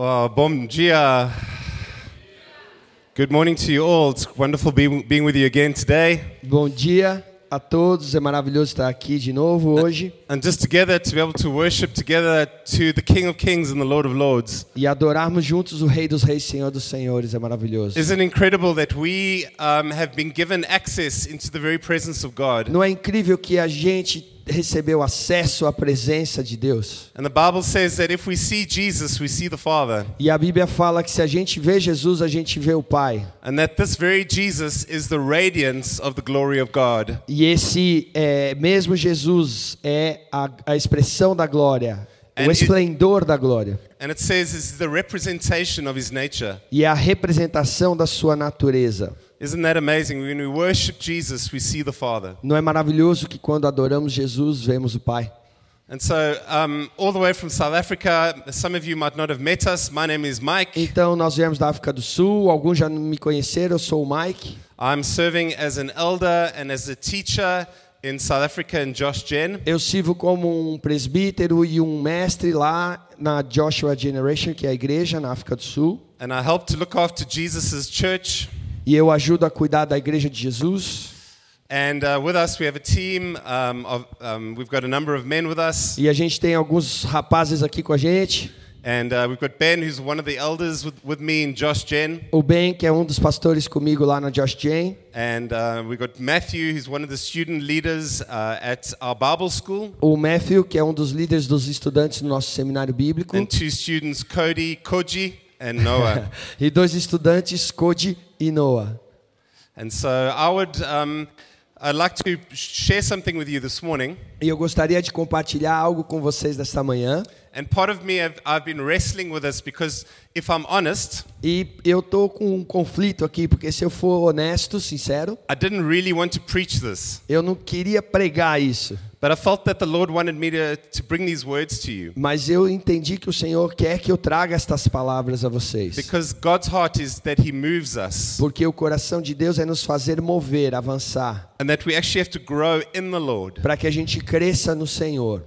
Well, bom dia. Good morning to you all. It's wonderful being, being with you again today. Bom dia a todos, é maravilhoso estar aqui de novo hoje And just together to be able to worship together to the King of Kings and the Lord of Lords. e adorarmos juntos o Rei dos Reis, Senhor dos Senhores, é maravilhoso. Isn't it incredible that we um, have been given access into the very presence of God? Não é incrível que a gente recebeu acesso à presença de Deus? And the Bible says that if we see Jesus, we see the Father. E a Bíblia fala que se a gente vê Jesus, a gente vê o Pai. And that this very Jesus is the radiance of the glory of God. E esse é, mesmo Jesus é a, a expressão da glória, o esplendor da glória. And it says it's the representation of his nature. E é a representação da sua natureza. Isn't that amazing? When we worship Jesus, we see the Father. Não é maravilhoso que quando adoramos Jesus, vemos o Pai? And so, all the way from South Africa, some of you might not have met us. My name is Mike. Então, nós viemos da África do Sul, alguns já me conheceram, eu sou o Mike. I'm serving as an elder and as a teacher in South Africa in Josh Gen. Eu sirvo como um presbítero e um mestre lá na Joshua Generation, que é a igreja na África do Sul. And I help to look after Jesus' church. E eu ajudo a cuidar da igreja de Jesus. And uh, with us, we have a team um, of, um, we've got a number of men with us. E a gente tem alguns rapazes aqui com a gente. And uh, we've got Ben, who's one of the elders with, with me in Josh Gen. O Ben, que é um dos pastores comigo lá na Josh Jane. And uh, we've got Matthew, who's one of the student leaders uh, at our Bible school. O Matthew, que é um dos líderes dos estudantes do nosso seminário bíblico. And two students, Cody, Koji, and Noah. E dois estudantes, Cody e Noah. and so I would, um, I'd like to share something with you this morning. E eu gostaria de compartilhar algo com vocês nesta manhã. And part of me, I've, I've been wrestling with this because if I'm honest, E eu tô com um conflito aqui, porque se eu for honesto, sincero, I didn't really want to preach this. eu não queria pregar isso. But I felt that the Lord wanted me to, to bring these words to you. Mas eu entendi que o Senhor quer que eu traga estas palavras a vocês. Because God's heart is that He moves us Porque o coração de Deus é nos fazer mover, avançar, and that we actually have to grow in the Lord. para que a gente cresça no Senhor.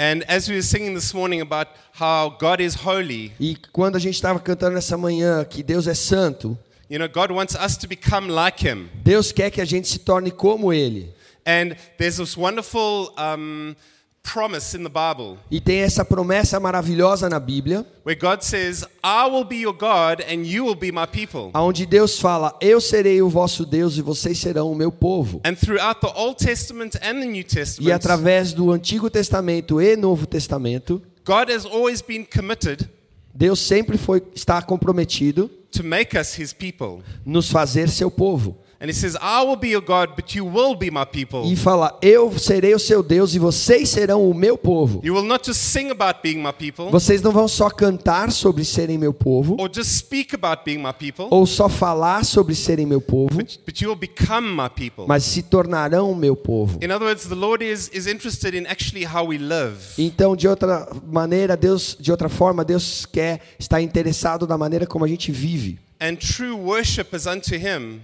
And as we were singing this morning about how God is holy, E quando a gente estava cantando essa manhã que Deus é santo, you know, God wants us to become like Him. Deus quer que a gente se torne como Ele. And there's this wonderful um, promise in the Bible E tem essa promessa maravilhosa na Bíblia, where God says, I will be your God and you will be my people. onde Deus fala: Eu serei o vosso Deus e vocês serão o meu povo. And throughout the Old Testament and the New E Testament, através do Antigo Testamento e Novo Testamento, God has always been committed Deus sempre foi está comprometido to make us his people. nos fazer seu povo. And he says, I will be your God, but you will be my people. E fala: Eu serei o seu Deus e vocês serão o meu povo. You will not just sing about being my people Vocês não vão só cantar sobre serem meu povo, or just speak about being my people, ou só falar sobre serem meu povo, but, but you will become my people. mas se tornarão o meu povo. In other words, the Lord is, is interested in actually how we live. Então, de outra maneira, Deus, de outra forma, Deus quer estar interessado na maneira como a gente vive. And true worship is unto him.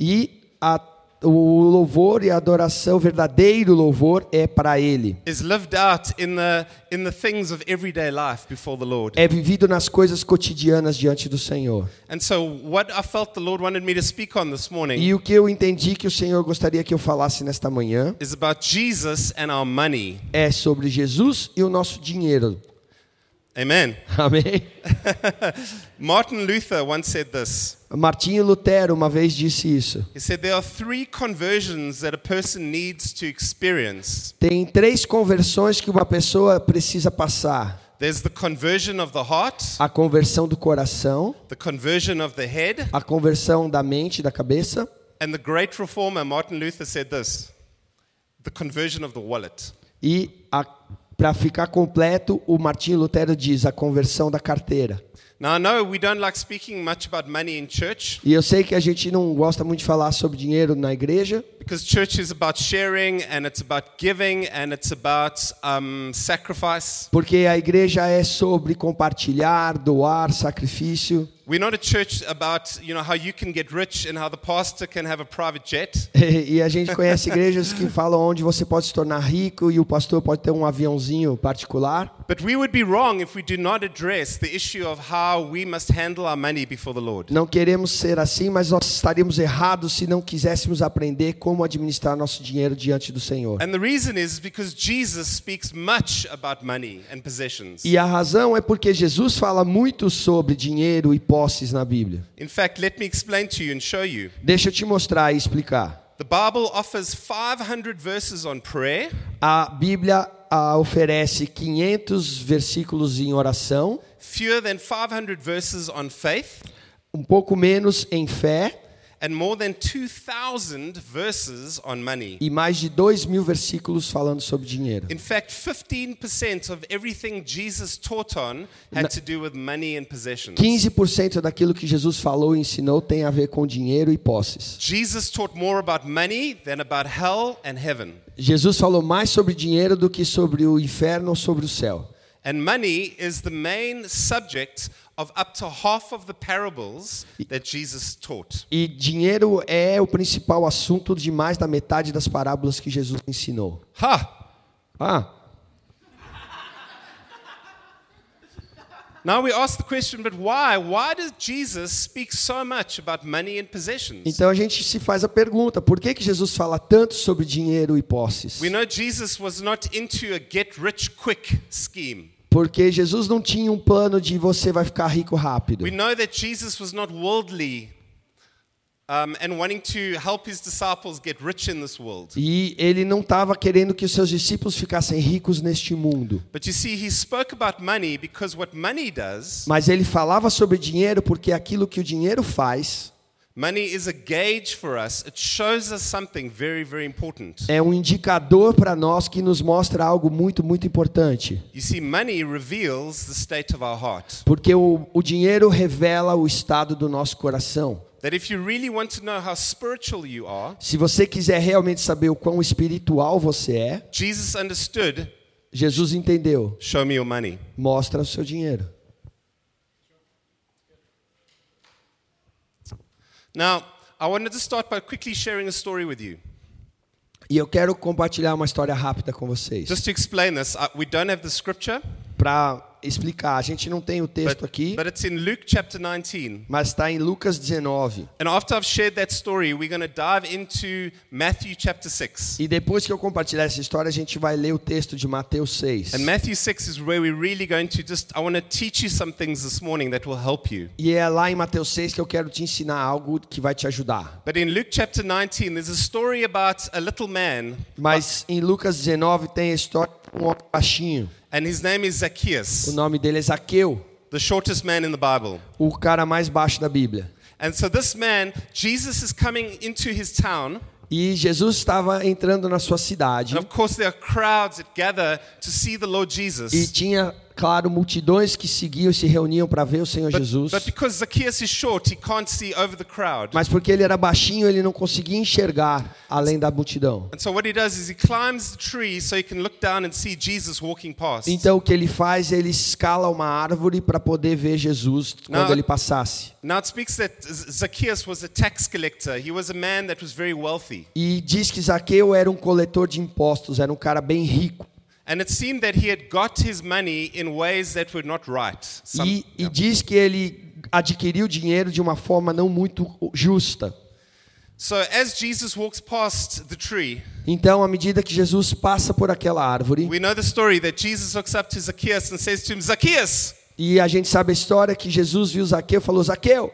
E a, o louvor e a adoração, o verdadeiro louvor é para ele. is lived out in the in the things of everyday life before the Lord. É vivido nas coisas cotidianas diante do Senhor. And so what I felt the Lord wanted me to speak on this morning E o que eu entendi que o Senhor gostaria que eu falasse nesta manhã is about Jesus and our money. é sobre Jesus e o nosso dinheiro. Amen. Amém? Martin Luther once said this. Martinho Lutero uma vez disse isso. He said there are three conversions that a person needs to experience. Tem três conversões que uma pessoa precisa passar: There's the conversion of the heart, a conversão do coração, the conversion of the head, a conversão da mente, da cabeça, and the great reformer Martin Luther said this. The conversion of the wallet. e para ficar completo, o Martinho Lutero diz a conversão da carteira. Now know we don't like speaking much about money in church E eu sei que a gente não gosta muito de falar sobre dinheiro na igreja, because church is about sharing and it's about giving and it's about um, sacrifice. porque a igreja é sobre compartilhar, doar, sacrifício. We're not a church about, you know, how you can get rich and how the pastor can have a private jet. E a gente conhece igrejas que falam onde você pode se tornar rico e o pastor pode ter um aviãozinho particular. But we would be wrong if we do not address the issue of how we must handle our money before the Lord. Não queremos ser assim, mas nós estaríamos errados se não quiséssemos aprender como administrar nosso dinheiro diante do Senhor. And the reason is because Jesus speaks much about money and possessions. E a razão é porque Jesus fala muito sobre dinheiro e posses na Bíblia. In fact, let me explain to you and show you. Deixa eu te mostrar e explicar. The Bible offers 500 verses on prayer, A Bíblia ah, oferece 500 versículos em oração, fewer than 500 verses on faith, um pouco menos em fé and more than 2,000 verses on money. e mais de 2 mil versículos falando sobre dinheiro. In fact, 15% of everything Jesus taught on had to do with money and possessions. 15% daquilo que Jesus falou e ensinou tem a ver com dinheiro e posses. Jesus taught more about money than about hell and heaven. Jesus falou mais sobre dinheiro do que sobre o inferno ou sobre o céu. And money is the main subject of up to half of the parables that Jesus taught. E dinheiro é o principal assunto de mais da metade das parábolas que Jesus ensinou. Ha! Ah, Now we ask the question, but why? Why does Jesus speak so much about money and possessions? então a gente se faz a pergunta: por que, que Jesus fala tanto sobre dinheiro e posses? We know Jesus was not into a get rich quick scheme. Porque Jesus não tinha um plano de você vai ficar rico rápido. We know that Jesus was not worldly um, and wanting to help his disciples get rich in this world. E ele não estava querendo que os seus discípulos ficassem ricos neste mundo. But you see, he spoke about money because what money does, Mas ele falava sobre dinheiro porque aquilo que o dinheiro faz money is a gauge for us. It shows us something very, very important. é um indicador para nós que nos mostra algo muito, muito importante. You see, money reveals the state of our heart. Porque o, o dinheiro revela o estado do nosso coração. That if you really want to know how spiritual you are, Se você quiser realmente saber o quão espiritual você é, Jesus understood Jesus entendeu. show me your money. Mostra o seu dinheiro. Now, I wanted to start by quickly sharing a story with you. E eu quero compartilhar uma história rápida com vocês. Just to explain this, uh, we don't have the scripture, Para explicar, a gente não tem o texto but, aqui, but it's in Luke chapter 19. mas está em Lucas 19. And after I've shared that story, we're going to dive into Matthew chapter 6. E depois que eu compartilhar essa história, a gente vai ler o texto de Mateus 6. And Matthew 6 is where we're really going to just, I want to teach you some things this morning that will help you. E é lá em Mateus 6 que eu quero te ensinar algo que vai te ajudar. But in Luke chapter 19, there's a story about a little man, Mas em Lucas 19 tem a história de um homem baixinho. And his name is O Zacchaeus, nome dele é Zaqueu, the shortest man in the Bible. o cara mais baixo da Bíblia. And so this man, Jesus is coming into his town. E Jesus estava entrando na sua cidade And of course, there are crowds that gather to see the Lord e Jesus. tinha, claro, multidões que seguiam se reuniam para ver o Senhor Jesus. but because Zacchaeus is short, he can't see over the crowd. Mas porque ele era baixinho, ele não conseguia enxergar além da multidão. Então o que ele faz, ele escala uma árvore para poder ver Jesus quando ele passasse. Now it speaks that Z- Zacchaeus was a tax collector. He was a man that was very wealthy. E diz que Zaqueu era um coletor de impostos, era um cara bem rico. And it seemed that he had got his money in ways that were not right. Some- E, e diz que ele adquiriu dinheiro de uma forma não muito justa. So as Jesus walks past the tree, Então, à medida que Jesus passa por aquela árvore, we know the story that Jesus looks up to Zacchaeus and says to him, Zacchaeus, e a gente sabe a história que Jesus viu Zaqueu e falou: Zaqueu,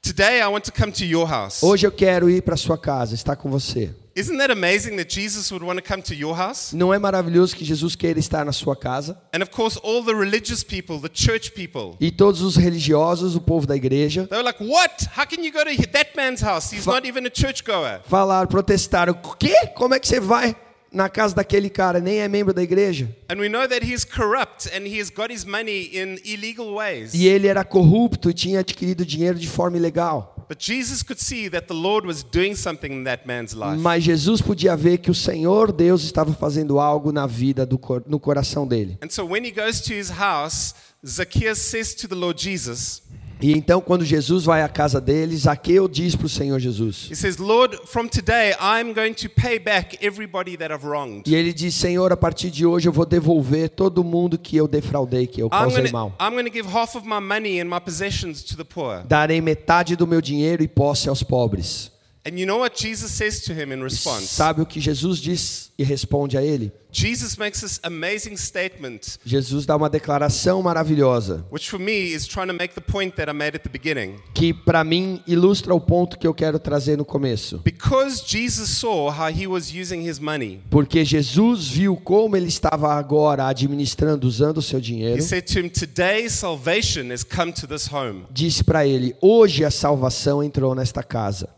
today I want to come to your house. hoje eu quero ir para sua casa, estar com você. Isn't that amazing that Jesus would want to come to your house? Não é maravilhoso que Jesus queira estar na sua casa? And of course, all the religious people, the church people, E todos os religiosos, o povo da igreja, they were like, What? How can you go to that man's house? He's not even a churchgoer. falaram, protestaram: O quê? Como é que você vai na casa daquele cara? Nem é membro da igreja. And we know that he's corrupt and he has got his money in illegal ways. E ele era corrupto e tinha adquirido dinheiro de forma ilegal. But Jesus could see that the Lord was doing something in that man's life. Mas Jesus podia ver que o Senhor Deus estava fazendo algo na vida do cor- no coração dele. And so when he goes to his house, Zacchaeus says to the Lord Jesus, E então, quando Jesus vai à casa deles, Zaqueu diz para o Senhor Jesus. He says, Lord, from today I'm going to pay back everybody that I've wronged. E ele diz: Senhor, a partir de hoje eu vou devolver todo mundo que eu defraudei, que eu I'm causei going mal. to I'm gonna give half of my money and my possessions to the poor. Darei metade do meu dinheiro e posse aos pobres. And you know what Jesus says to him in response? Sabe o que Jesus diz e responde a ele? Jesus makes this amazing statement, Jesus dá uma declaração maravilhosa which for me is trying to make the point that I made at the beginning. que para mim ilustra o ponto que eu quero trazer no começo. Because Jesus saw how he was using his money, Porque Jesus viu como ele estava agora administrando, usando o seu dinheiro. he said to him, Today salvation has come to this home. Disse para ele: Hoje a salvação entrou nesta casa.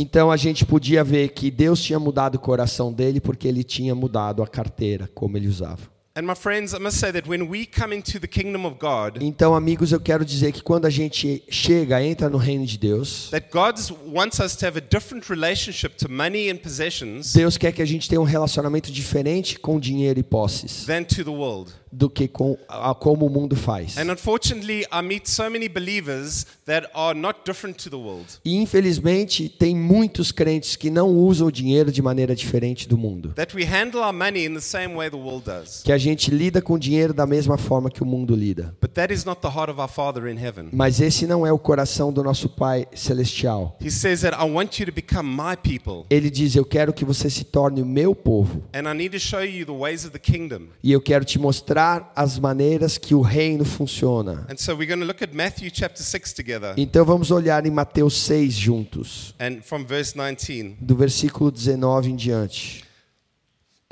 Então a gente podia ver que Deus tinha mudado o coração dele porque ele tinha mudado a carteira, como ele usava. And my friends, I must say that when we come into the kingdom of God, Então, amigos, eu quero dizer que quando a gente chega, entra no reino de Deus, that God wants us to have a different relationship to money and possessions Deus quer que a gente tenha um relacionamento diferente com dinheiro e posses than to the world. do que com a, como o mundo faz. And unfortunately, I meet so many believers that are not different to the world. E infelizmente tem muitos crentes que não usam o dinheiro de maneira diferente do mundo. That we handle our money in the same way the world does. Que a gente lida com dinheiro da mesma forma que o mundo lida. But that is not the heart of our Father in heaven. Mas esse não é o coração do nosso Pai celestial. He says that I want you to become my people. Ele diz: "Eu quero que você se torne o meu povo, And I need to show you the ways of the kingdom. e eu quero te mostrar as maneiras que o reino funciona." And so we're going to look at Matthew chapter 6 together. Então vamos olhar em Mateus 6 juntos, And from verse 19. do versículo 19 em diante.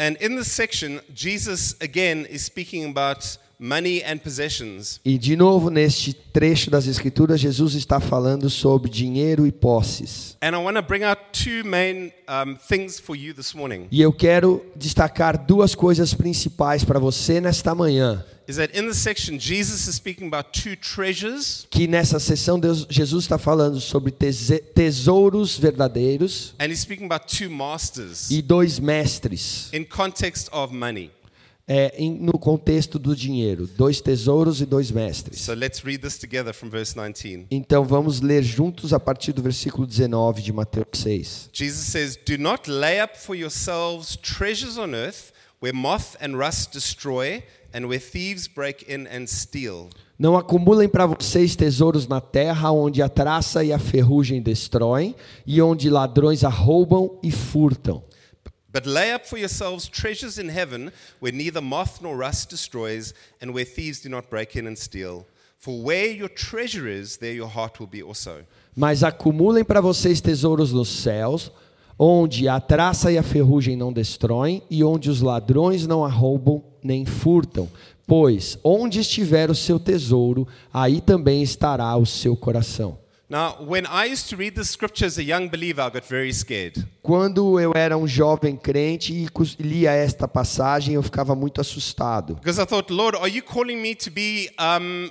And in this section, Jesus again is speaking about money and possessions. E de novo neste trecho das escrituras Jesus está falando sobre dinheiro e posses. And I want to bring out two main um, things for you this morning. E eu quero destacar duas coisas principais para você nesta manhã. Is that in this section, Jesus is speaking about two treasures Que nessa sessão Deus, Jesus está falando sobre tesouros verdadeiros and he's speaking about two masters e dois mestres. in context of money. É, em- no contexto do dinheiro, dois tesouros e dois mestres. So let's read this together from verse 19. Então vamos ler juntos a partir do versículo 19 de Mateus 6. Jesus says, Do not lay up for yourselves treasures on earth where moth and rust destroy and where thieves break in and steal. Não acumulem para vocês tesouros na terra, onde a traça e a ferrugem destroem, e onde ladrões arrombam e furtam. But lay up for yourselves treasures in heaven where neither moth nor rust destroys and where thieves do not break in and steal. For where your treasure is, there your heart will be also. Mas acumulem para vocês tesouros nos céus, onde a traça e a ferrugem não destroem, e onde os ladrões não arrombam nem furtam. Pois onde estiver o seu tesouro, aí também estará o seu coração. Quando eu era um jovem crente e lia esta passagem, eu ficava muito assustado. Because I thought, Lord, are you calling me to be, um,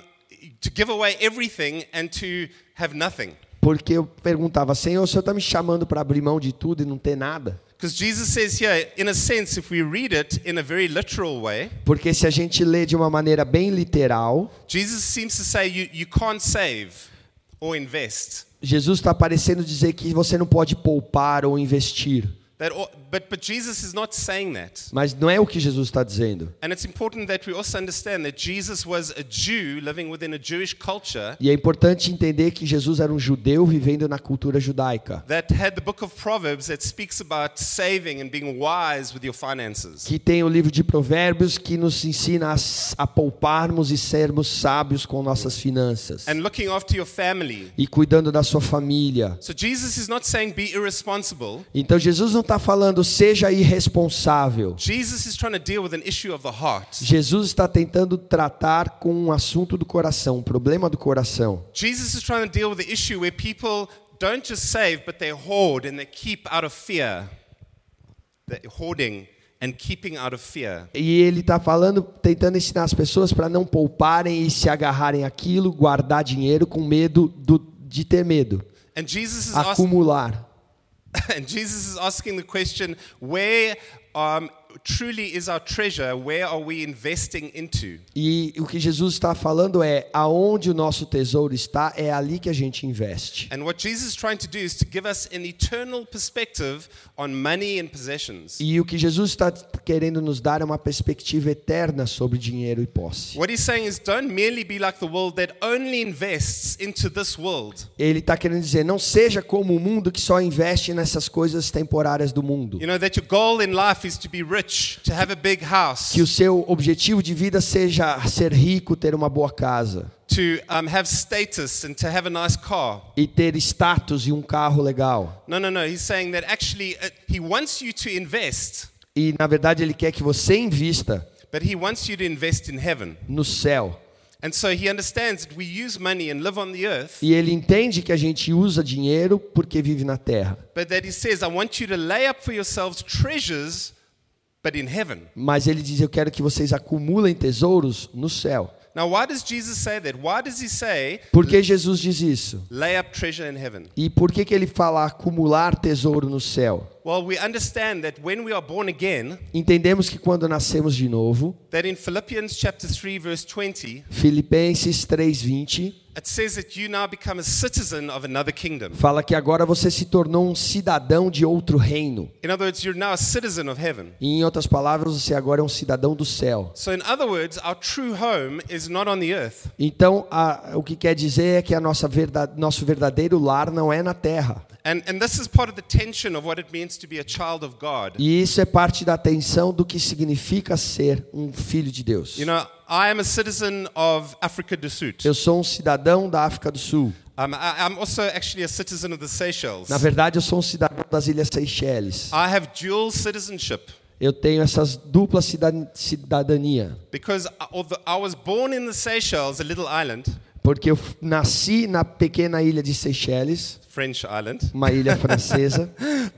to give away everything and to have nothing? Porque eu perguntava, Senhor, o Senhor está me chamando para abrir mão de tudo e não ter nada? Because Jesus says here, in a sense, if we read it in a very literal way, Porque se a gente lê de uma maneira bem literal, Jesus seems to say you, you can't save or invest. Jesus está parecendo dizer que você não pode poupar ou investir. That, but, but Jesus is not saying that. Mas não é o que Jesus está dizendo. And it's important that we also understand that Jesus was a Jew living within a Jewish culture E é importante entender que Jesus era um judeu vivendo na cultura judaica, that had the book of Proverbs that speaks about saving and being wise with your finances. que tem o livro de Provérbios que nos ensina a, a pouparmos e sermos sábios com nossas finanças And looking after your family. e cuidando da sua família. So Jesus is not saying be irresponsible. Então Jesus não está falando seja irresponsável. Jesus the está tentando tratar com um assunto do coração, um problema do coração. Jesus trying to deal with the issue where people don't just save, but they hoard and they keep out of fear. Hoarding and keeping out of fear. E ele está falando, tentando ensinar as pessoas para não pouparem e se agarrarem aquilo, guardar dinheiro com medo do, de ter medo, And Jesus is asking, acumular. and Jesus is asking the question, where um, truly is our treasure, where are we investing into? E o que Jesus está falando é: aonde o nosso tesouro está, é ali que a gente investe. And what Jesus is trying to do is to give us an eternal perspective on money and possessions. E o que Jesus está querendo nos dar é uma perspectiva eterna sobre dinheiro e posse. What he's saying is don't merely be like the world that only invests into this world. Ele está querendo dizer: não seja como o mundo que só investe nessas coisas temporárias do mundo. You know, that your goal in life is to be rich, to have a big house, Que o seu objetivo de vida seja ser rico, ter uma boa casa to um, have status and to have a nice car. e ter status e um carro legal. No, no, no. He's saying that actually uh, he wants you to invest, E na verdade ele quer que você invista but he wants you to invest in heaven. no céu. And so he understands that we use money and live on the earth, E ele entende que a gente usa dinheiro porque vive na terra. but that he says, I want you to lay up for yourselves treasures. Mas ele diz: Eu quero que vocês acumulem tesouros no céu. Now, why does Jesus say that? Why does he say, Por que Jesus diz isso? lay up treasure in heaven? E por que, que ele fala acumular tesouro no céu? Well, we understand that when we are born again, Entendemos que quando nascemos de novo, that in Philippians chapter 3 verse 20, Filipenses 3:20 it says that you now become a citizen of another kingdom. fala que agora você se tornou um cidadão de outro reino. In other words, you're now a citizen of heaven. Em outras palavras, você agora é um cidadão do céu. So in other words, our true home is not on the earth. Então, a- o que quer dizer é que a nossa verda, nosso verdadeiro lar não é na terra. And, and this is part of the tension of what it means to be a child of God. E isso é parte da atenção do que significa ser um filho de Deus. You know, I am a citizen of Africa do Sud. Eu sou um cidadão da África do Sul. Um, I'm also actually a citizen of the Seychelles. Na verdade, eu sou um cidadão das Ilhas Seychelles. I have dual citizenship Eu tenho essas dupla cida- cidadania. because although I was born in the Seychelles, a little island, Porque eu nasci na pequena ilha de Seychelles, French island, uma ilha francesa,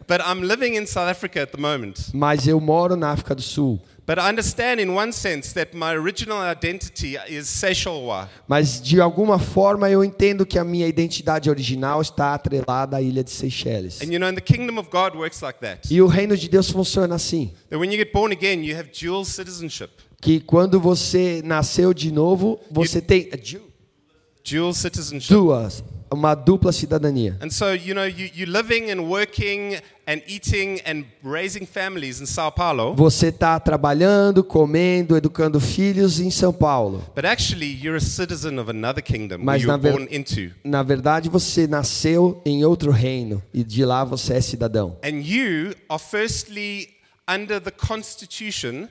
but I'm living in South Africa at the moment. mas eu moro na África do Sul. But I understand in one sense that my original identity is Seychellois. Mas de alguma forma eu entendo que a minha identidade original está atrelada à ilha de Seychelles. And you know, the kingdom of God works like that. E o reino de Deus funciona assim, That when you get born again, you have dual citizenship. que quando você nasceu de novo, você tem Dual citizenship. duas, uma dupla cidadania. And so, you know, you, you're living and working and eating and raising families in Sao Paulo, Você está trabalhando, comendo, educando filhos em São Paulo. but actually you're a citizen of another kingdom Mas you na ver- born into. Na verdade, você nasceu em outro reino e de lá você é cidadão. And you are firstly under the constitution.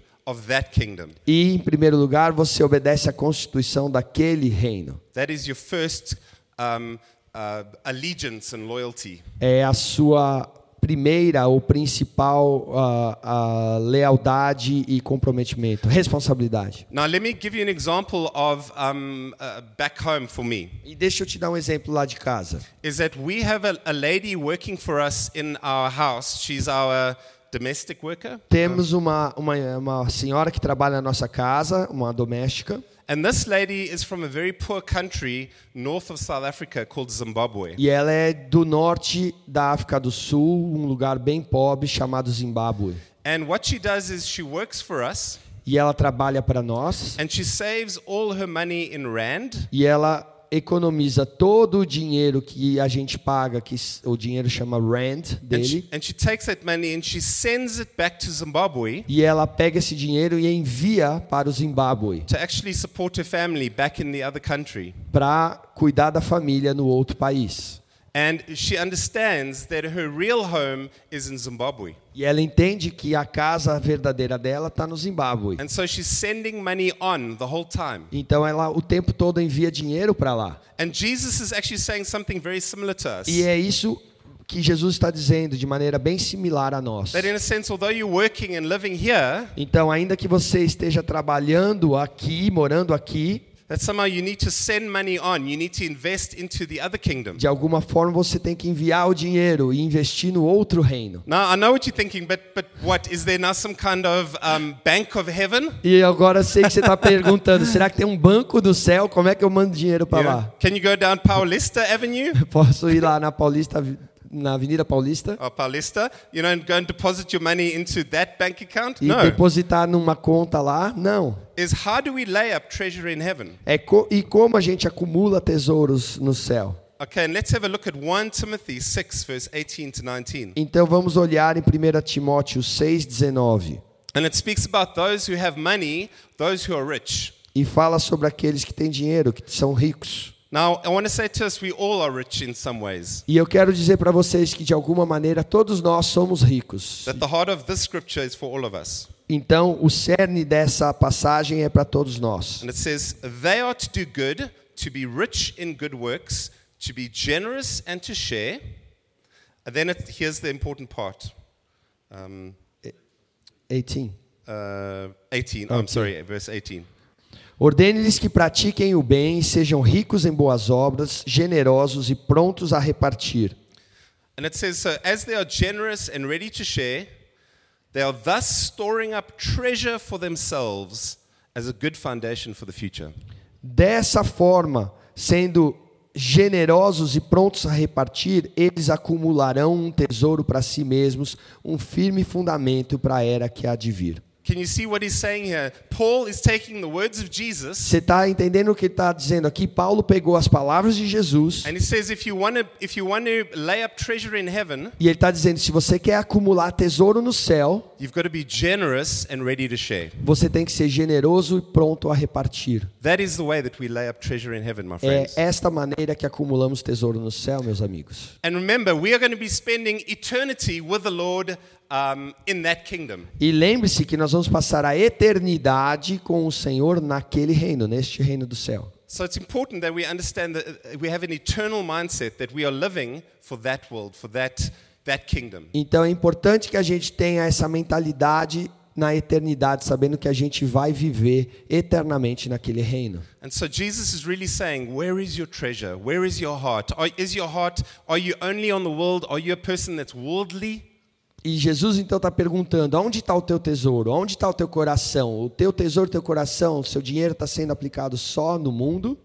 E, em primeiro lugar, você obedece à constituição daquele reino. That is your first um, uh, allegiance and loyalty. É a sua primeira ou principal ah, ah, lealdade e comprometimento, responsabilidade. Now, let me give you an example of um, uh, back home for me. E deixa eu te dar um exemplo lá de casa. Is that we have a, a lady working for us in our house. She's our domestic worker. Temos uma, uma, uma senhora que trabalha na nossa casa, uma doméstica, And this lady is from a very poor country north of South Africa called Zimbabwe. e ela é do norte da África do Sul, um lugar bem pobre chamado Zimbábue. And what she does is she works for us E ela trabalha para nós and she saves all her money in Rand e ela economiza todo o dinheiro que a gente paga, que o dinheiro chama rent and dele, she, and she takes that money and she sends it back to Zimbabwe e ela pega esse dinheiro e envia para o Zimbábue to actually support her family back in the other country. para cuidar da família no outro país. And she understands that her real home is in Zimbabwe. E ela entende que a casa verdadeira dela está no Zimbábue. And so she's sending money on the whole time. Então ela o tempo todo envia dinheiro para lá. And Jesus is actually saying something very similar to us. E é isso que Jesus está dizendo de maneira bem similar a nós. That in a sense, although you're working and living here, Então, ainda que você esteja trabalhando aqui, morando aqui, that somehow you need to send money on. You need to invest into the other kingdom. de alguma forma você tem que enviar o dinheiro e investir no outro reino. Now, I know what you're thinking, but, but what? Is there now some kind of um, bank of heaven? E agora sei que você está perguntando, será que tem um banco do céu? Como é que eu mando dinheiro para Yeah. lá? Can you go down Paulista Avenue? Posso ir lá na Paulista na Avenida Paulista or Paulista, you and go and deposit your money into that bank account? e No. depositar numa conta lá? Não. Is how do we lay up treasure in heaven? É co e como a gente acumula tesouros no céu? Okay, and let's have a look at 1 Timothy 6, verse 18 to 19. Então vamos olhar em 1 Timóteo 6,19 And it speaks about those who have money, those who are rich. e fala sobre aqueles que têm dinheiro, que são ricos. Now, I want to say to us, we all are rich in some ways. E eu quero dizer para vocês que de alguma maneira todos nós somos ricos. That the heart of this scripture is for all of us. Então o cerne dessa passagem é para todos nós. And it says, They are to do good, to be rich in good works, to be generous and to share. And then it, here's the important part. Um, 18. uh, 18, oh, I'm sorry, verse 18. Ordene-lhes que pratiquem o bem e sejam ricos em boas obras, generosos e prontos a repartir. And it says, So as they are generous and ready to share, they are thus storing up treasure for themselves as a good foundation for the future. Dessa forma, sendo generosos e prontos a repartir, eles acumularão um tesouro para si mesmos, um firme fundamento para a era que há de vir. Can you see what he's saying here? Paul is taking the words of Jesus Você está entendendo o que está dizendo aqui? Paulo pegou as palavras de Jesus and he says if you want to if you want to lay up treasure in heaven, e ele está dizendo: se você quer acumular tesouro no céu, you've got to be generous and ready to share. você tem que ser generoso e pronto a repartir. That is the way that we lay up treasure in heaven, my É friends. esta maneira que acumulamos tesouro no céu, meus amigos. And remember, we are going to be spending eternity with the Lord um, in that kingdom. E lembre-se que nós vamos passar a eternidade com o Senhor naquele reino, neste reino do céu. So it's important that we understand that we have an eternal mindset that we are living for that world, for that that kingdom. Então é importante que a gente tenha essa mentalidade na eternidade, sabendo que a gente vai viver eternamente naquele reino. And so Jesus is really saying? E Jesus então está perguntando: onde está o teu tesouro? Onde está o teu coração? O teu tesouro, o teu coração, o seu dinheiro está sendo aplicado só no mundo?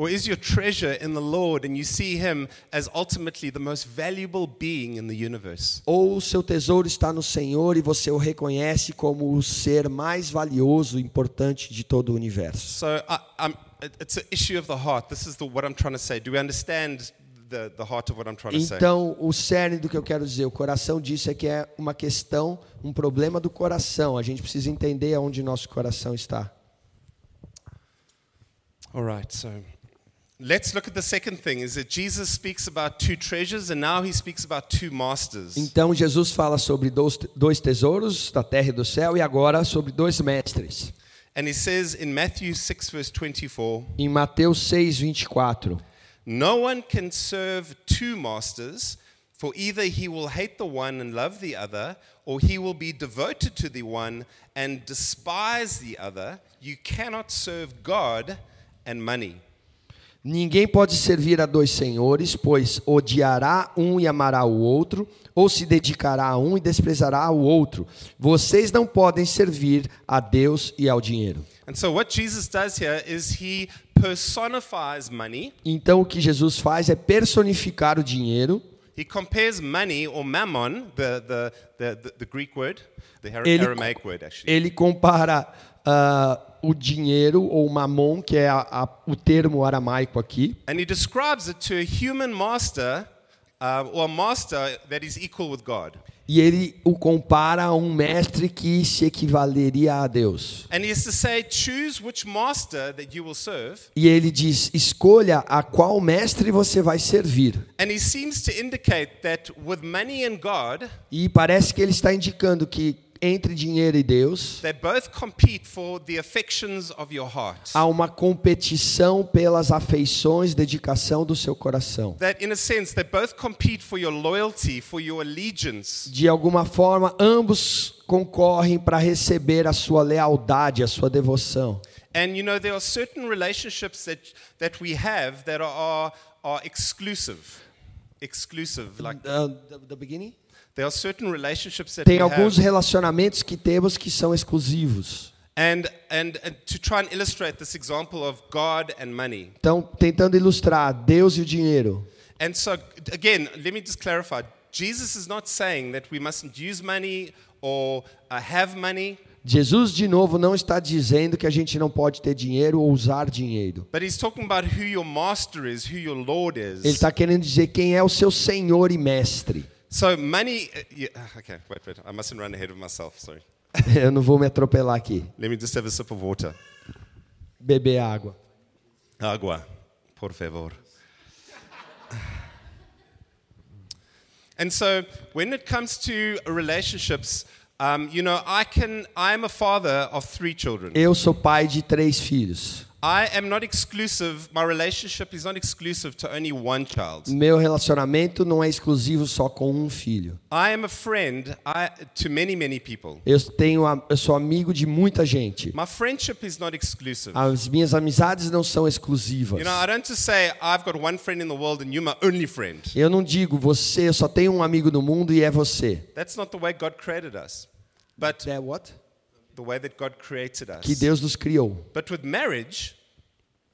Or is your treasure in the Lord and you see him as ultimately the most valuable being in the universe? Ou o seu tesouro está no Senhor e você o reconhece como o ser mais valioso e importante de todo o universo? So I, I'm, it- it's an issue of the heart. This is the, what I'm trying to say. Do we understand the, the heart of what I'm trying to say? Então, o cerne do que eu quero dizer, o coração disso é que é uma questão, um problema do coração. A gente precisa entender aonde nosso coração está. All right, so let's look at the second thing is that Jesus speaks about two treasures and now he speaks about two masters. Então, Jesus fala sobre dois, dois tesouros da terra e do céu e agora sobre dois mestres. And he says in Matthew 6, verse 24, Em Mateus 6, 24. No one can serve two masters, for either he will hate the one and love the other, or he will be devoted to the one and despise the other. You cannot serve God and money. Ninguém pode servir a dois senhores, pois odiará um e amará o outro, ou se dedicará a um e desprezará o outro. Vocês não podem servir a Deus e ao dinheiro. And so, what Jesus does here is he personifies money. Então, o que Jesus faz é personificar o dinheiro. He compares money or mammon, the, the, the, the, Greek word, the Aramaic word actually. Ele compara ah, o dinheiro, ou mamon, que é a- a- o termo aramaico aqui, And he describes it to a human master uh, or a master that is equal with God. e ele o compara a um mestre que se equivaleria a Deus. And he has to say, choose which master that you will serve. E ele diz: escolha a qual mestre você vai servir. And he seems to indicate that with money and God, E parece que ele está indicando que entre dinheiro e Deus they both compete for the affections of your heart. há uma competição pelas afeições, dedicação do seu coração. That in a sense, they both compete for your loyalty, for your allegiance. De alguma forma, ambos concorrem para receber a sua lealdade, a sua devoção. And you know, there are certain relationships that, that we have that are, are, are exclusive. Exclusive. Like Uh, the- the beginning? There are certain relationships that Tem alguns have. relacionamentos que temos que são exclusivos. And, and, to try and illustrate this example of God and money, Então, tentando ilustrar Deus e o dinheiro. And so, again, let me just clarify. Jesus is not saying that we mustn't use money or uh, have money, Jesus, de novo, não está dizendo que a gente não pode ter dinheiro ou usar dinheiro. is. Ele está querendo dizer quem é o seu Senhor e Mestre. So, money. Uh, yeah, okay, wait, wait. I mustn't run ahead of myself. Sorry. Eu não vou me atropelar aqui. Let me just have a sip of water. Beber água. Agua, por favor. And so, when it comes to relationships, um, you know, I can. I am a father of three children. Eu sou pai de três filhos. I am not exclusive. My relationship is not exclusive to only one child. Meu relacionamento não é exclusivo só com um filho. I am a friend I, to many, many people. Eu tenho, eu sou amigo de muita gente. My friendship is not exclusive. As minhas amizades não são exclusivas. You know, I don't just say I've got one friend in the world and you're my only friend. Eu não digo você, eu só tenho um amigo no mundo e é você. That's not the way God created us. But É what? Que Deus nos criou. But with marriage,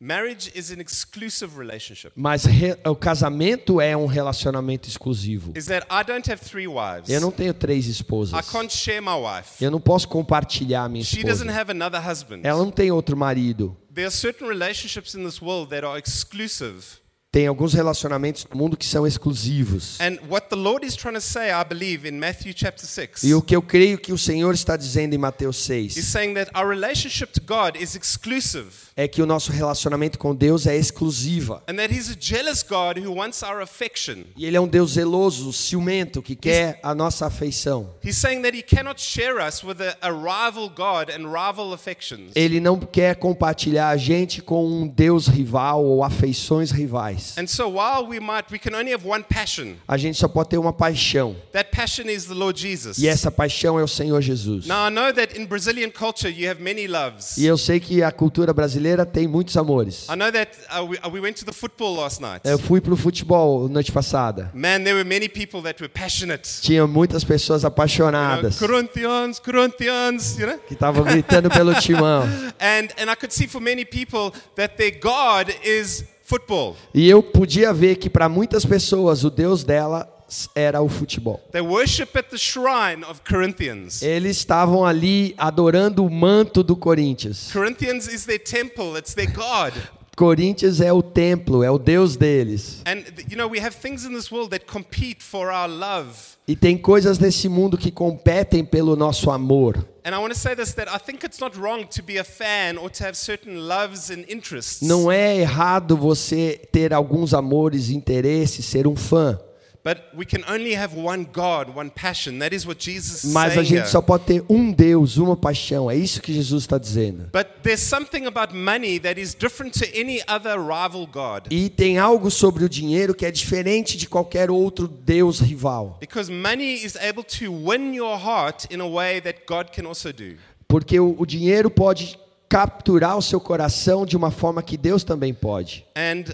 marriage is an exclusive relationship. Mas re- o casamento é um relacionamento exclusivo. Is that I don't have three wives. Eu não tenho três I esposas. can't share my wife. Eu não posso compartilhar a minha She doesn't esposa. have another husband. Ela não tem outro marido. There are certain relationships in this world that are exclusive. Tem alguns relacionamentos no mundo que são exclusivos. And what the Lord is trying to say, I believe, in Matthew chapter 6, E o que eu creio que o Senhor está dizendo em Mateus is 6 saying that our relationship to God is exclusive. É que o nosso relacionamento com Deus é exclusiva. And that He's a jealous God who wants our affection. E ele é um Deus zeloso, ciumento, que quer a nossa afeição. He's saying that He cannot share us with a, a rival God and rival affections. Ele não quer compartilhar a gente com um Deus rival ou afeições rivais. And so while we might, we can only have one passion. A gente só pode ter uma paixão. That passion is the Lord Jesus. E essa paixão é o Senhor Jesus. Now I know that in Brazilian culture you have many loves. E eu sei que a cultura brasileira tem muitos amores. I know that uh, we, uh, we went to the football last night. Eu fui pro futebol noite passada. Man, there were many people that were passionate. Tinha muitas pessoas You know, apaixonadas Corinthians, Corinthians, you know? que estavam gritando pelo timão. And, and I could see for many people that their God is football. E eu podia ver que para muitas pessoas o Deus dela era o futebol. They worship at the shrine of Corinthians. Eles estavam ali adorando o manto do Corinthians. Corinthians is their temple, it's their God. Corinthians é o templo, é o Deus deles. And, you know, we have things in this world that compete for our love. E tem coisas nesse mundo que competem pelo nosso amor. And I want to say this that I think it's not wrong to be a fan or to have certain loves and interests. Não é errado você ter alguns amores, interesses, ser um fã. But we can only have one God, one passion. That is what Jesus is Mas a gente só pode ter um Deus, uma paixão. É isso que Jesus está dizendo. But there's something about money that is different to any other rival God. E tem algo sobre o dinheiro que é diferente de qualquer outro Deus rival. Because money is able to win your heart in a way that God can also do. Porque o, o dinheiro pode capturar o seu coração de uma forma que Deus também pode. And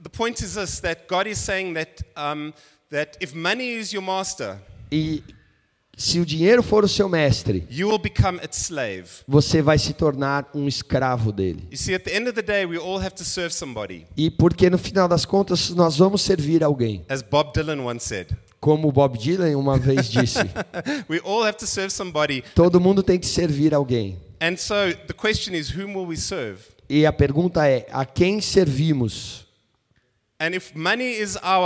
the point is this that God is saying that, um, that if money is your master, E se o dinheiro for o seu mestre, you will become its slave. você vai se tornar um escravo dele. E porque no final das contas nós vamos servir alguém. As Bob Dylan once said, Como Bob Dylan uma vez disse, we all have to serve somebody. todo mundo tem que servir alguém. And so the question is, whom will we serve? E a pergunta é: a quem servimos? And if money is our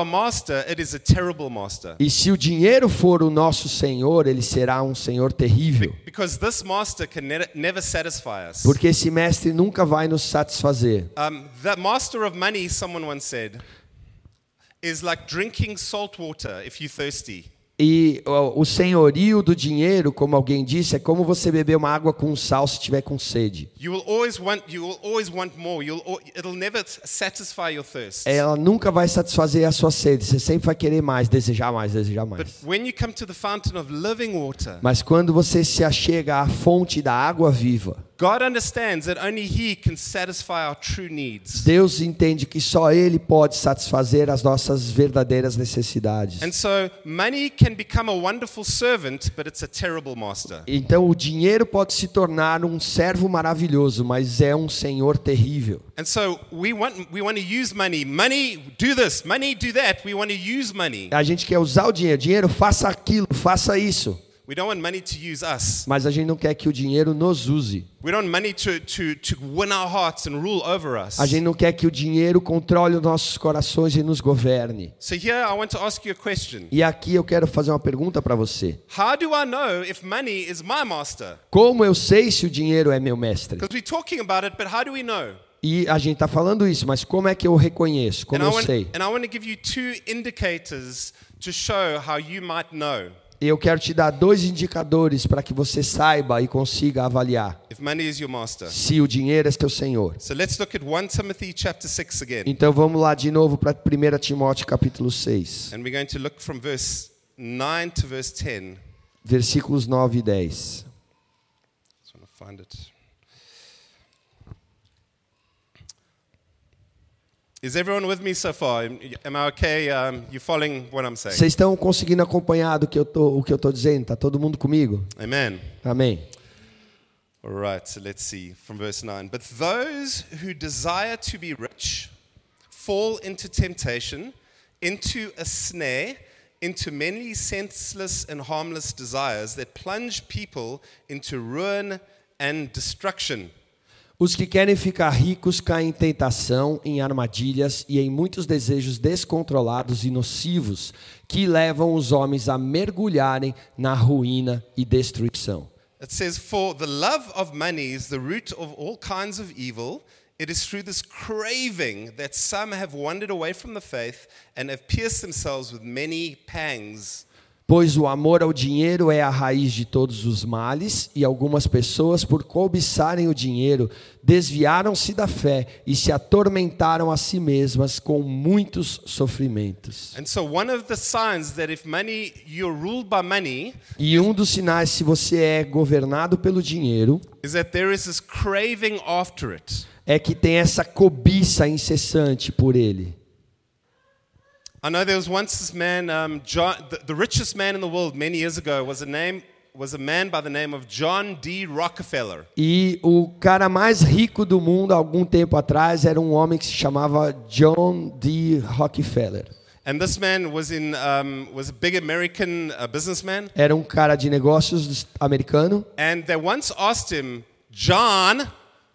master, it is a terrible master. E se o dinheiro for o nosso senhor, ele será um senhor terrível. Because this master can ne- never satisfy us. Porque esse mestre nunca vai nos satisfazer. Um, the master of money, someone once said, is like drinking salt water if you're thirsty. E o senhorio do dinheiro, como alguém disse, é como você beber uma água com sal se tiver com sede. Ela nunca vai satisfazer a sua sede. Você sempre vai querer mais, desejar mais, desejar But mais. when you come to the fountain of living water, Mas quando você se achega à fonte da água viva, God understands that only He can satisfy our true needs. Deus entende que só Ele pode satisfazer as nossas verdadeiras necessidades. And so money can become a wonderful servant, but it's a terrible master. Então o dinheiro pode se tornar um servo maravilhoso, mas é um senhor terrível. And so we want we want to use money. Money do this, money do that. We want to use money. A gente quer usar o dinheiro. Dinheiro, faça aquilo, faça isso. We don't want money to use us. Mas a gente não quer que o dinheiro nos use. We don't want money to, to, to win our hearts and rule over us. A gente não quer que o dinheiro controle os nossos corações e nos governe. So here I want to ask you a question. E aqui eu quero fazer uma pergunta para você. How do I know if money is my master? Como eu sei se o dinheiro é meu mestre? Because we're talking about it, but how do we know? E a gente está falando isso, mas como é que eu reconheço? Como and, eu want, sei? E eu quero te dar dois indicadores para que você saiba e consiga avaliar if money is your master. se o dinheiro é seu senhor. So let's look at 1 Timothy chapter 6 again. Então vamos lá de novo para 1 Timóteo capítulo 6, And we're going to look from verse 9 to verse 10. versículos 9 e 10. Just want to find it. Is everyone with me so far? Am I okay? Um, you following what I'm saying? Vocês estão conseguindo acompanhar do que eu tô, o que eu estou dizendo? Tá todo mundo comigo? Amen. Amém. All right, so let's see from verse 9. But those who desire to be rich fall into temptation, into a snare, into many senseless and harmless desires that plunge people into ruin and destruction. Os que querem ficar ricos caem em tentação, em armadilhas e em muitos desejos descontrolados e nocivos que levam os homens a mergulharem na ruína e destruição. It says, For the love of money is the root of all kinds of evil. It is through this craving that some have wandered away from the faith and have pierced themselves with many pangs. Pois o amor ao dinheiro é a raiz de todos os males, e algumas pessoas, por cobiçarem o dinheiro, desviaram-se da fé e se atormentaram a si mesmas com muitos sofrimentos. And so, one of the signs that if money, you're ruled by money, E um dos sinais, se você é governado pelo dinheiro, is that there is this craving after it. é que tem essa cobiça incessante por ele. I know there was once this man, um, John, the, the richest man in the world many years ago was a name was a man by the name of John D. Rockefeller. E o cara mais rico do mundo, algum tempo atrás, era um homem que se chamava John D. Rockefeller. And this man was in um, was a big American uh, businessman. Era um cara de negócios americano. And they once asked him, John,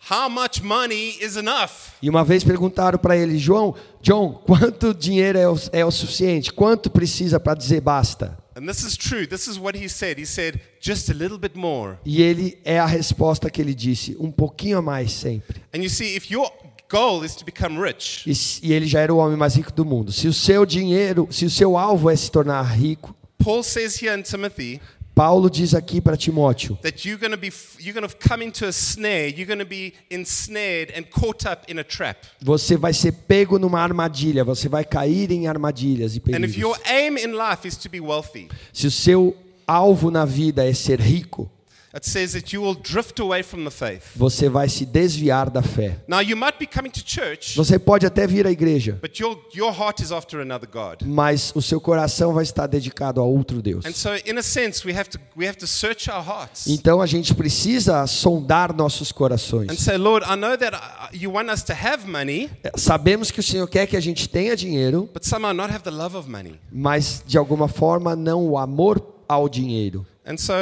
how much money is enough? E uma vez perguntaram para ele, João, John, quanto dinheiro é o, é o suficiente? Quanto precisa para dizer basta? And this is true. This is what he said. He said, just a little bit more. E ele é a resposta que ele disse, um pouquinho a mais sempre. And you see, if your goal is to become rich, E, e ele já era o homem mais rico do mundo. Se o seu dinheiro, se o seu alvo é se tornar rico, Paul says here in Timothy Paulo diz aqui para Timóteo that you're going to be you're going to come into a snare. You're going to be ensnared and caught up in a trap. Você vai ser pego numa armadilha, você vai cair em armadilhas e And if your perigos. aim in life is to be wealthy, Se o seu alvo na vida é ser rico, it says that you will drift away from the faith. você vai se desviar da fé. Now you might be coming to church, Você pode até vir à igreja, but your your heart is after another god. mas o seu coração vai estar dedicado a outro Deus. And so in a sense we have to we have to search our hearts Então a gente precisa sondar nossos and corações. say, Lord, I know that uh, you want us to have money, Sabemos que o Senhor quer que a gente tenha dinheiro, but somehow not have the love of money. mas de alguma forma não o amor ao dinheiro. And so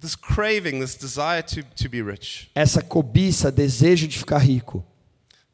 this craving, this desire to, to be rich, Essa cobiça, desejo de ficar rico,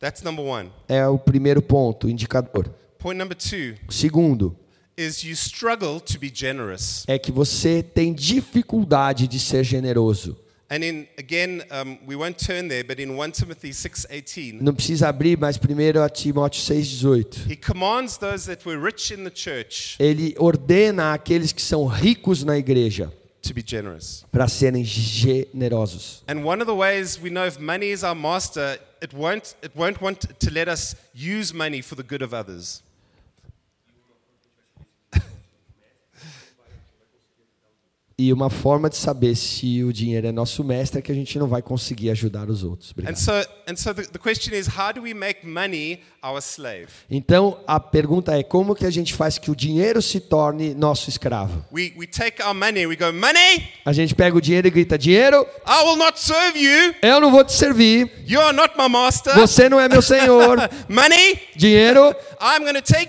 that's number one. é o primeiro ponto, indicador. Point number two segundo is you struggle to be generous. é que você tem dificuldade de ser generoso. And in again, we won't turn there, but in 1 Timothy 6:18, Não precisa abrir, mas primeiro a Timóteo 6,18. he commands those that were rich in the church Ele ordena àqueles que são ricos na igreja to be generous. para serem generosos. And one of the ways we know if money is our master, it won't it won't want to let us use money for the good of others. E uma forma de saber se o dinheiro é nosso mestre é que a gente não vai conseguir ajudar os outros. And Obrigado. so, and so the, the question is how do we make money our slave? Então a pergunta é como que a gente faz que o dinheiro se torne nosso escravo? We, we take our money, we go, Money, A gente pega o dinheiro e grita: dinheiro, I will not serve you. eu não vou te servir. You are not my master. Você não é meu senhor. Money, Dinheiro,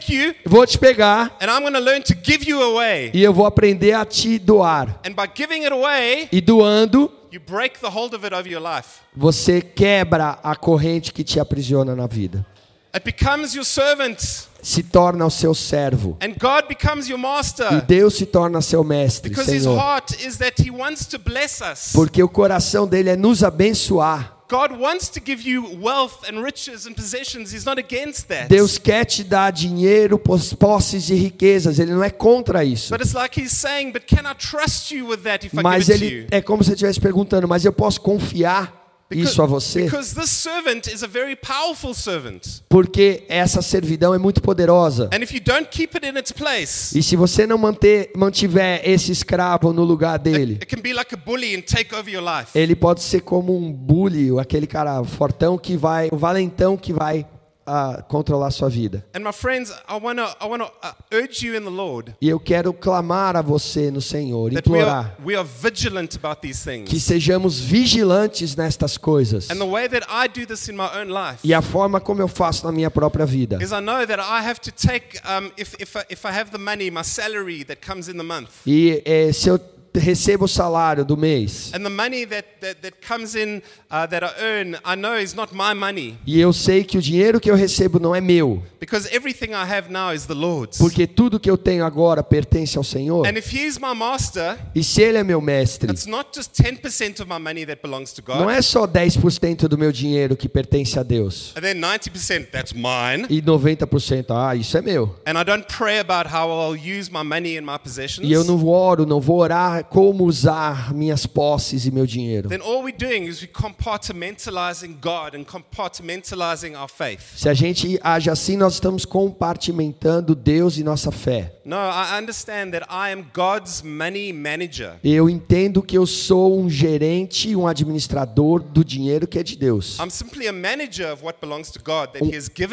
you vou te pegar and I'm going to learn to give you away. e eu vou aprender a te doar. And by giving it away, E doando, you break the hold of it over your life. você quebra a corrente que te aprisiona na vida. It becomes your servant, Se torna o seu servo. and God becomes your E master. Deus se torna seu mestre, Because his Senhor. heart is that he wants to bless us. Porque o coração dele é nos abençoar. God wants to give you wealth and riches and possessions. He's not against that. Deus quer te dar dinheiro, pos- posses e riquezas. Ele não é contra isso. But it's like he's saying, but can I trust you with that if I Mas give it to ele é como se estivesse perguntando: Mas eu posso confiar isso a você? Porque essa servidão é muito poderosa. E se você não manter, mantiver esse escravo no lugar dele, ele pode ser como um bully, aquele cara fortão que vai, o valentão que vai ah, controlar sua vida. Friends, I I uh, Lord E eu quero clamar a você no Senhor, we implorar are, we are que sejamos vigilantes nestas coisas. Life E a forma como eu faço na minha própria vida. take um, if if I, if I money, month, E eh, se eu recebo o salário do mês and the money that that, that comes in uh, that I earn, I know is not my money e eu sei que o dinheiro que eu recebo não é meu, because everything I have now is the Lord's. porque tudo que eu tenho agora pertence ao Senhor. And if He's my master, E se ele é meu mestre, it's not just 10% of my money that belongs to não é só 10% do meu dinheiro que pertence a Deus. and then 90% that's mine. E 90%, ah, isso é meu. And I don't pray about how I'll use my money and my possessions. E eu não oro, não vou orar como usar minhas posses e meu dinheiro. Then all we're doing is we're compartmentalizing God and compartmentalizing our faith. Se a gente age assim, nós estamos compartimentando Deus e nossa fé. No, I understand that I am God's money manager. Eu entendo que eu sou um gerente, um administrador do dinheiro que é de Deus.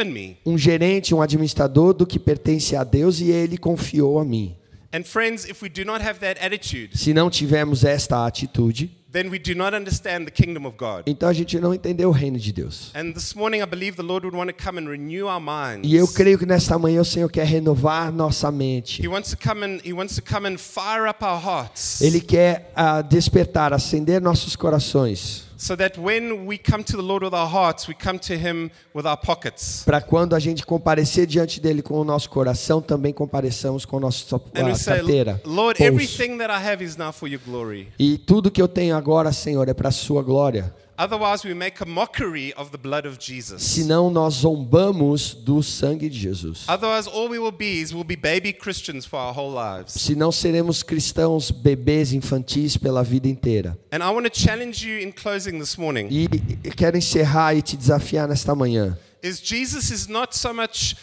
Me. Um gerente, um administrador do que pertence a Deus e ele confiou a mim. And friends, if we do not have that attitude, Se não tivermos esta atitude, then we do not understand the kingdom of God. então a gente não entendeu o reino de Deus. And this morning, I believe the Lord would want to come and renew our minds. E eu creio que nesta manhã o Senhor quer renovar nossa mente. He wants to come and He wants to come and fire up our hearts, Ele quer ah, despertar, acender nossos corações, so that when we come to the Lord with our hearts, we come to Him with our pockets. para quando a gente comparecer diante dele com o nosso coração, também compareçamos com a nossa say, carteira. Lord, everything that I have is now for your glory. E tudo que eu tenho agora, Senhor, é para a sua glória. Otherwise, we make a mockery of the blood of Jesus. Senão nós zombamos do sangue de Jesus. Otherwise, all we will be is we'll be baby Christians for our whole lives. Senão seremos cristãos bebês infantis pela vida inteira. And I want to challenge you in closing this morning. E quero encerrar e te desafiar nesta manhã. Is Jesus is not so much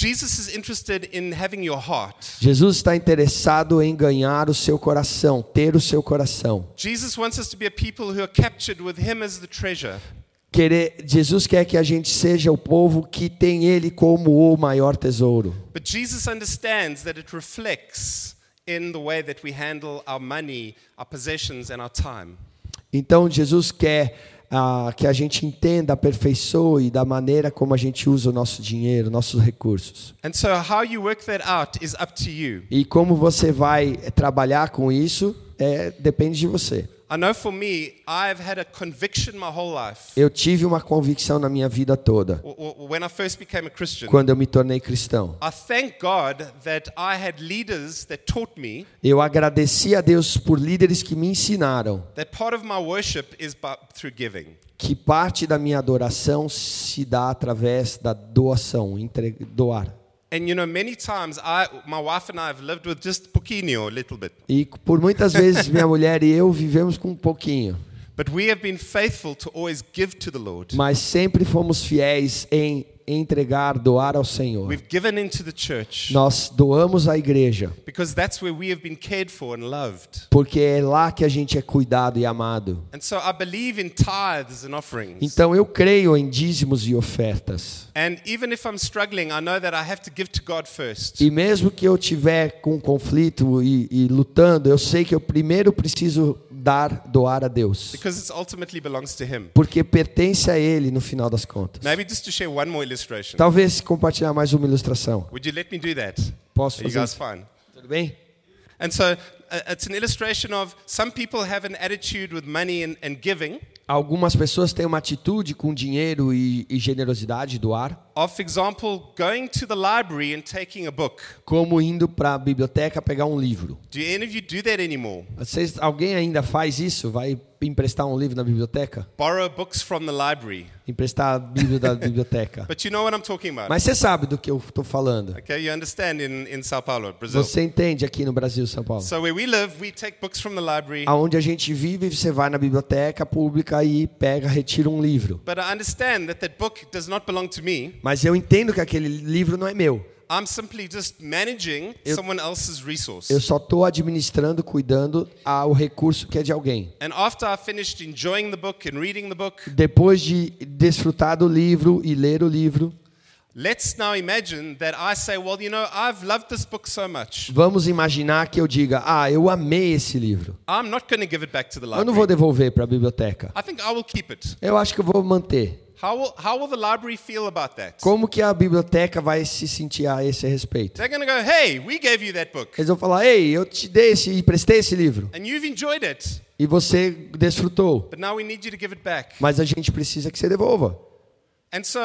Jesus is interested in having your heart. Jesus está interessado em ganhar o seu coração, ter o seu coração. Jesus wants us to be a people who are captured with him as the treasure. Querer, Jesus quer que a gente seja o povo que tem ele como o maior tesouro. But Jesus understands that it reflects in the way that we handle our money, our possessions, and our time. Então Jesus quer ah, que a gente entenda, aperfeiçoe da maneira como a gente usa o nosso dinheiro, nossos recursos. And so, how you work that out is up to you. E como você vai trabalhar com isso, é, depende de você. I know for me, I've had a conviction my whole life. Eu tive uma convicção na minha vida toda, W- w- When I first became a Christian, quando eu me tornei cristão. I thank God that I had leaders that taught me Eu agradeci a Deus por líderes que me ensinaram that part of my worship is by, through giving. que parte da minha adoração se dá através da doação, doar. And you know, many times I, my wife and I have lived with just pouquinho, a little bit. E por muitas vezes minha mulher e eu vivemos com um pouquinho, But we have been faithful to always give to the Lord. mas sempre fomos fiéis em entregar, doar ao Senhor. We've given into the church Nós doamos à igreja, because that's where we have been cared for and loved. porque é lá que a gente é cuidado e amado. And so I believe in tithes and offerings. Então eu creio em dízimos e ofertas. And even if I'm struggling, I know that I have to give to God first. E mesmo que eu tiver com conflito e, e lutando, eu sei que eu primeiro preciso dar, doar a Deus, Because it ultimately belongs to Him. porque pertence a Ele no final das contas. Maybe just to share one more illustration. Talvez compartilhar mais uma ilustração. Would you let me do that? Posso fazer isso? Tudo bem? And so uh, it's an illustration of some people have an attitude with money and, and giving Algumas pessoas têm uma atitude com dinheiro e, e generosidade, doar, of, example, going to the library and taking a book. como indo para a biblioteca pegar um livro. Do any of you do that anymore? Vocês, alguém ainda faz isso? Vai emprestar um livro na biblioteca? Borrow books from the library. Emprestar a Bíblia da biblioteca. But you know what I'm talking about. Mas você sabe do que eu estou falando. Okay, you understand in, in Sao Paulo, Brazil. Você entende aqui no Brasil, São Paulo. So where we live, we take books from the library. Aonde a gente vive, você vai na biblioteca pública e pega, retira um livro. But I understand that that book does not belong to me. Mas eu entendo que aquele livro não é meu. I'm simply just managing Eu- someone else's resource. Eu só estou administrando, cuidando ao recurso que é de alguém. And after I finished enjoying the book and reading the book, Depois de desfrutar do livro e ler o livro, let's now imagine that I say, well, you know, I've loved this book so much. vamos imaginar que eu diga: Ah, eu amei esse livro. I'm not going to give it back to the Eu não vou library. devolver para a biblioteca. I think I will keep it. Eu acho que eu vou manter. How will, how will the library feel about that? Como que a biblioteca vai se sentir a esse respeito? They're going to go, hey, we gave you that book Eles vão falar: Ei, eu te dei esse, emprestei esse livro and you've enjoyed it, e você desfrutou, but now we need you to give it back. mas a gente precisa que você devolva. And so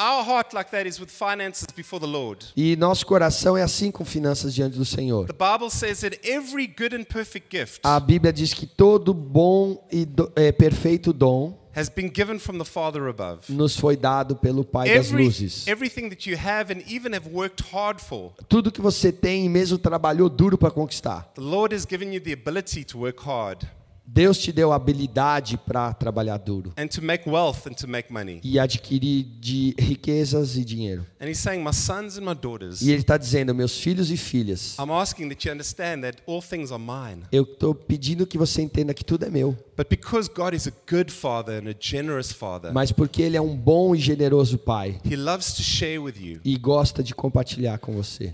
our heart like that is with finances before the Lord. E nosso coração é assim com finanças diante do Senhor. The Bible says that every good and perfect gift A Bíblia diz que todo bom e do, é, perfeito dom has been given from the Father above. nos foi dado pelo Pai das luzes. Tudo que você tem e mesmo trabalhou duro para conquistar. the Lord has given you the ability to work hard Deus te deu a habilidade para trabalhar duro and to make wealth and to make money. e adquirir de riquezas e dinheiro. And He's saying, My sons and my daughters, E Ele está dizendo, meus filhos e filhas, I'm asking that you understand that all things are mine. eu estou pedindo que você entenda que tudo é meu. But because God is a good father and a generous father, Mas porque Ele é um bom e generoso Pai He loves to share with you. e gosta de compartilhar com você.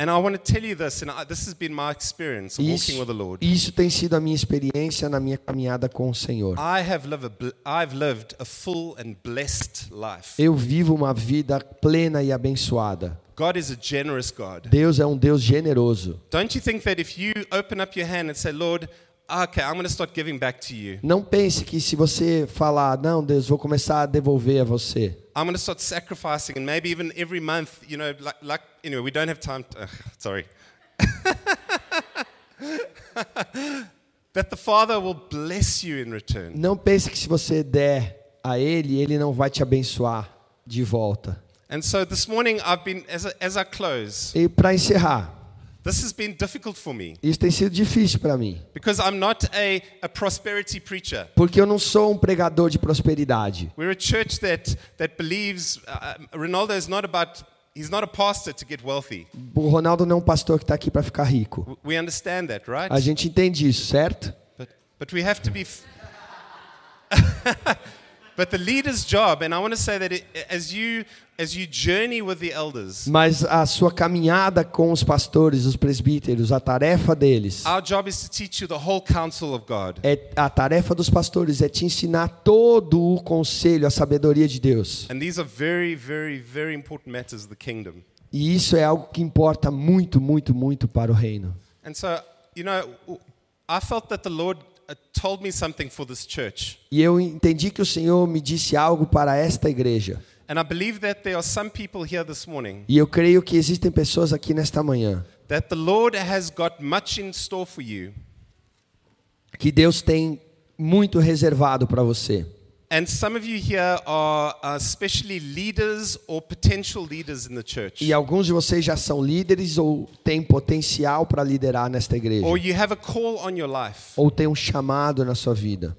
Isso, Lord. isso tem sido a minha experiência na minha caminhada com o Senhor. I have lived a, bl- I've lived a full and blessed life. Eu vivo uma vida plena e abençoada. God is a generous God. Deus é um Deus generoso. Don't you think that if you open up your hand and say, Lord, okay, I'm going to start giving back to you. Não pense que se você falar, não, Deus, vou começar a devolver a você. I'm going to start sacrificing, and maybe even every month, you know, like, like anyway, we don't have time. To, ugh, sorry. that the Father will bless you in return. Não pense que se você der a Ele, Ele não vai te abençoar de volta. And so this morning, I've been, as, I- as I close, E para encerrar, this has been difficult for me isso tem sido difícil para mim, because I'm not a, a prosperity preacher. porque eu não sou um pregador de prosperidade. We're a church that, that believes uh, Ronaldo is not about, he's not a pastor to get wealthy. O Ronaldo não é um pastor que está aqui para ficar rico. We understand that, right? A gente entende isso, certo? But, but we have to be. But the leader's job, and I want to say that it, as you as you journey with the elders, Mas a sua caminhada com os pastores, os presbíteros, a tarefa deles, our job is to teach you the whole counsel of God. é a tarefa dos pastores é te ensinar todo o conselho, a sabedoria de Deus. And these are very, very, very important matters of the kingdom. E isso é algo que importa muito, muito, muito para o reino. And so, you know, I felt that the Lord uh, told me something for this church. E eu entendi que o Senhor me disse algo para esta igreja. And I believe that there are some people here this morning E eu creio que existem pessoas aqui nesta manhã that the Lord has got much in store for you. que Deus tem muito reservado para você. And some of you here are especially leaders or potential leaders in the church. E alguns de vocês já são líderes ou têm potencial para liderar nesta igreja. Or you have a call on your life. Ou têm um chamado na sua vida.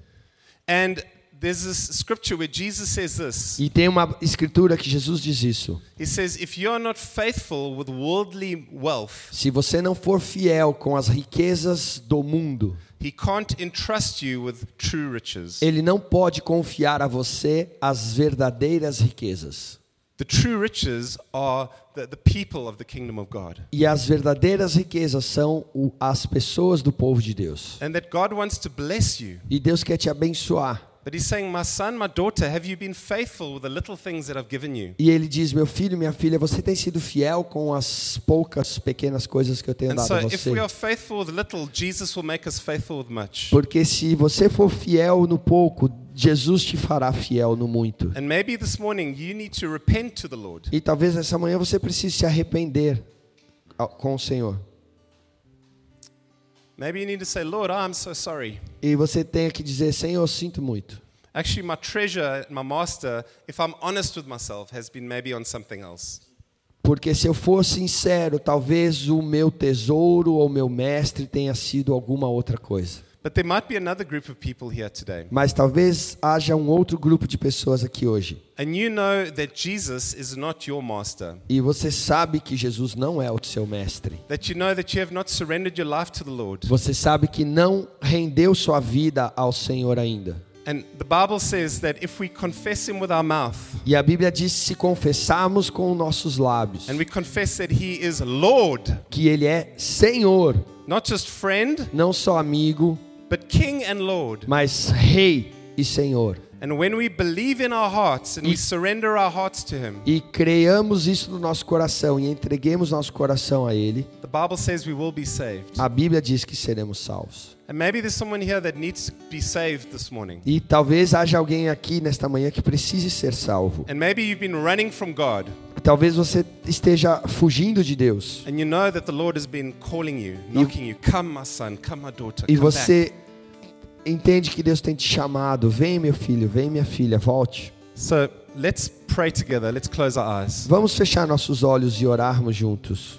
And there's this scripture where Jesus says this. E tem uma escritura que Jesus diz isso. He says, If you are not faithful with worldly wealth, Se você não for fiel com as riquezas do mundo, he can't entrust you with true riches. ele não pode confiar a você as verdadeiras riquezas. The true riches are the, the people of the kingdom of God. E as verdadeiras riquezas são o- as pessoas do povo de Deus. And that God wants to bless you. E Deus quer te abençoar. But he's saying, My son, my daughter, have you been faithful with the little things that I've given you? E ele diz: Meu filho, minha filha, você tem sido fiel com as poucas pequenas coisas que eu tenho And dado so, a if você. we are faithful with little, Jesus will make us faithful with much. Porque se você for fiel no pouco, Jesus te fará fiel no muito. And maybe this morning you need to repent to the Lord. E talvez essa manhã você precise se arrepender com o Senhor. Maybe you need to say, Lord, I'm so sorry. E você tenha que dizer: Senhor, eu sinto muito. Actually, my treasure, my master, if I'm honest with myself, has been maybe on something else. Porque se eu for sincero, talvez o meu tesouro ou meu mestre tenha sido alguma outra coisa. But there might be another group of people here today. Mas talvez haja um outro grupo de pessoas aqui hoje. And you know that Jesus is not your master. E você sabe que Jesus não é o seu mestre. That you know that you have not surrendered your life to the Lord. Você sabe que não rendeu sua vida ao Senhor ainda. And the Bible says that if we confess Him with our mouth E a Bíblia diz se confessarmos com nossos lábios and we confess that He is Lord, que Ele é Senhor, not just friend, não só amigo, but King and Lord. mas Rei e Senhor. And when we believe in our hearts and we E- surrender our hearts to Him, E creamos isso no nosso coração e entreguemos nosso coração a Ele, the Bible says we will be saved. a Bíblia diz que seremos salvos. And maybe there's someone here that needs to be saved this morning. E talvez haja alguém aqui nesta manhã que precise ser salvo. And maybe you've been running from God Talvez você esteja fugindo de Deus. and you know that the Lord has been calling you, knocking you, come my son, come my daughter, E come back. você entende que Deus tem te chamado. Vem, meu filho, vem, minha filha, volte. So let's pray together. Let's close our eyes. Vamos fechar nossos olhos e orarmos juntos.